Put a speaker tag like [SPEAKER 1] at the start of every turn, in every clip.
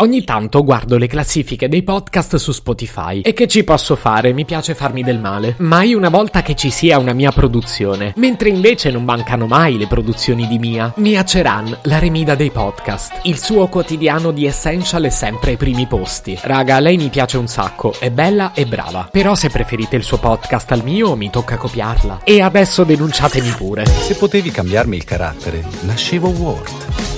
[SPEAKER 1] Ogni tanto guardo le classifiche dei podcast su Spotify e che ci posso fare? Mi piace farmi del male. Mai una volta che ci sia una mia produzione, mentre invece non mancano mai le produzioni di Mia. Mia Ceran, la remida dei podcast. Il suo quotidiano di Essential è sempre ai primi posti. Raga, lei mi piace un sacco, è bella e brava. Però se preferite il suo podcast al mio, mi tocca copiarla. E adesso denunciatemi pure.
[SPEAKER 2] Se potevi cambiarmi il carattere, nascevo Ward.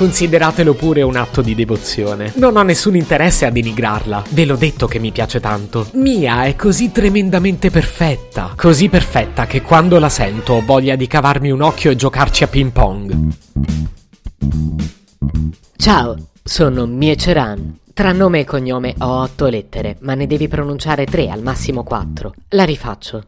[SPEAKER 1] Consideratelo pure un atto di devozione. Non ho nessun interesse a denigrarla. Ve l'ho detto che mi piace tanto. Mia è così tremendamente perfetta. Così perfetta che quando la sento ho voglia di cavarmi un occhio e giocarci a ping pong.
[SPEAKER 3] Ciao, sono Mie Ceran. Tra nome e cognome ho otto lettere, ma ne devi pronunciare tre, al massimo quattro. La rifaccio.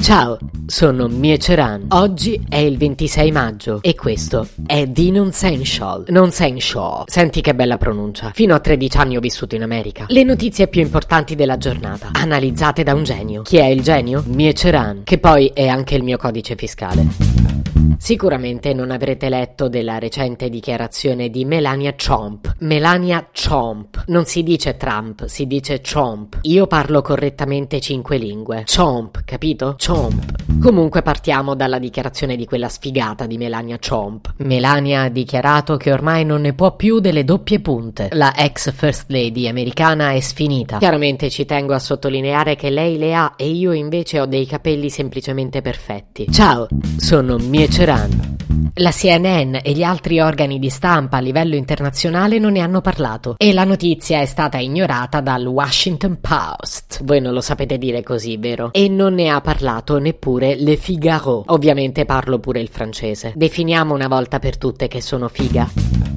[SPEAKER 3] Ciao, sono Mie Ceran. Oggi è il 26 maggio e questo è The Nonsensial. Nonsensial. Senti che bella pronuncia. Fino a 13 anni ho vissuto in America. Le notizie più importanti della giornata, analizzate da un genio. Chi è il genio? Mie Ceran, che poi è anche il mio codice fiscale. Sicuramente non avrete letto della recente dichiarazione di Melania Trump. Melania Trump. Non si dice Trump, si dice Trump. Io parlo correttamente cinque lingue. Trump, capito? Trump. Comunque partiamo dalla dichiarazione di quella sfigata di Melania Trump. Melania ha dichiarato che ormai non ne può più delle doppie punte. La ex First Lady americana è sfinita. Chiaramente ci tengo a sottolineare che lei le ha e io invece ho dei capelli semplicemente perfetti. Ciao, sono Mie Ceran. La CNN e gli altri organi di stampa a livello internazionale non ne hanno parlato e la notizia è stata ignorata dal Washington Post. Voi non lo sapete dire così, vero? E non ne ha parlato neppure Le Figaro. Ovviamente parlo pure il francese. Definiamo una volta per tutte che sono figa.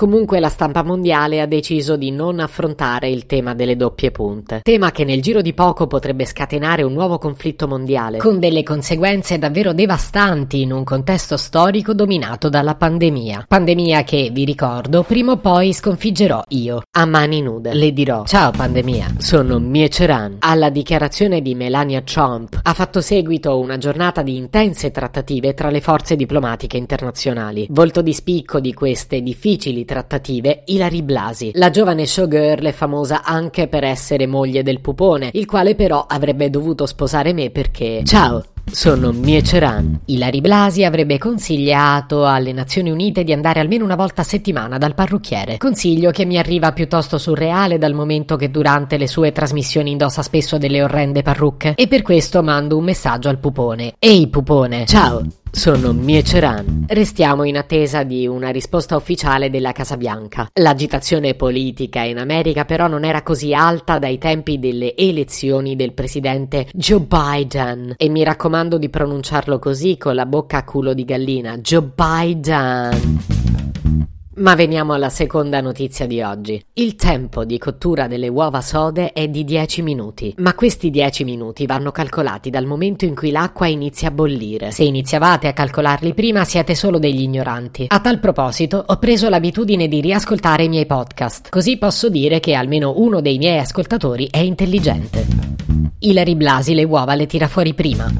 [SPEAKER 3] Comunque la stampa mondiale ha deciso di non affrontare il tema delle doppie punte, tema che nel giro di poco potrebbe scatenare un nuovo conflitto mondiale, con delle conseguenze davvero devastanti in un contesto storico dominato dalla pandemia. Pandemia che, vi ricordo, prima o poi sconfiggerò io, a mani nude. Le dirò, ciao pandemia, sono Mie Ceran. Alla dichiarazione di Melania Trump ha fatto seguito una giornata di intense trattative tra le forze diplomatiche internazionali. Volto di spicco di queste difficili trattative Hilary Blasi. La giovane showgirl è famosa anche per essere moglie del pupone, il quale però avrebbe dovuto sposare me perché... Ciao! Sono Mie Ceran. Ilari Blasi avrebbe consigliato alle Nazioni Unite di andare almeno una volta a settimana dal parrucchiere. Consiglio che mi arriva piuttosto surreale dal momento che durante le sue trasmissioni indossa spesso delle orrende parrucche. E per questo mando un messaggio al pupone. Ehi pupone, ciao! Sono Mie Ceran. Restiamo in attesa di una risposta ufficiale della Casa Bianca. L'agitazione politica in America però non era così alta dai tempi delle elezioni del presidente Joe Biden. E mi raccomando di pronunciarlo così con la bocca a culo di gallina. Joe Biden. Ma veniamo alla seconda notizia di oggi. Il tempo di cottura delle uova sode è di 10 minuti, ma questi 10 minuti vanno calcolati dal momento in cui l'acqua inizia a bollire. Se iniziavate a calcolarli prima siete solo degli ignoranti. A tal proposito ho preso l'abitudine di riascoltare i miei podcast, così posso dire che almeno uno dei miei ascoltatori è intelligente. Ilari Blasi le uova le tira fuori prima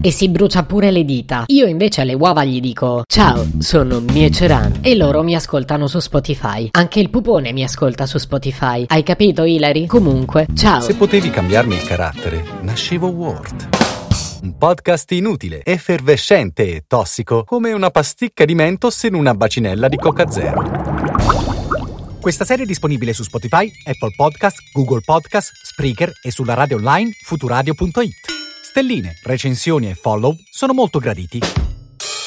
[SPEAKER 3] e si brucia pure le dita. Io invece alle uova gli dico Ciao, sono Mie Ceran e loro mi ascoltano su Spotify. Anche il pupone mi ascolta su Spotify. Hai capito Hilary? Comunque, ciao.
[SPEAKER 2] Se potevi cambiarmi il carattere, nascevo Ward. Un podcast inutile, effervescente e tossico, come una pasticca di mentos in una bacinella di Coca Zero. Questa serie è disponibile su Spotify, Apple Podcast, Google Podcast, Spreaker e sulla radio online futuradio.it. Stelline, recensioni e follow sono molto graditi.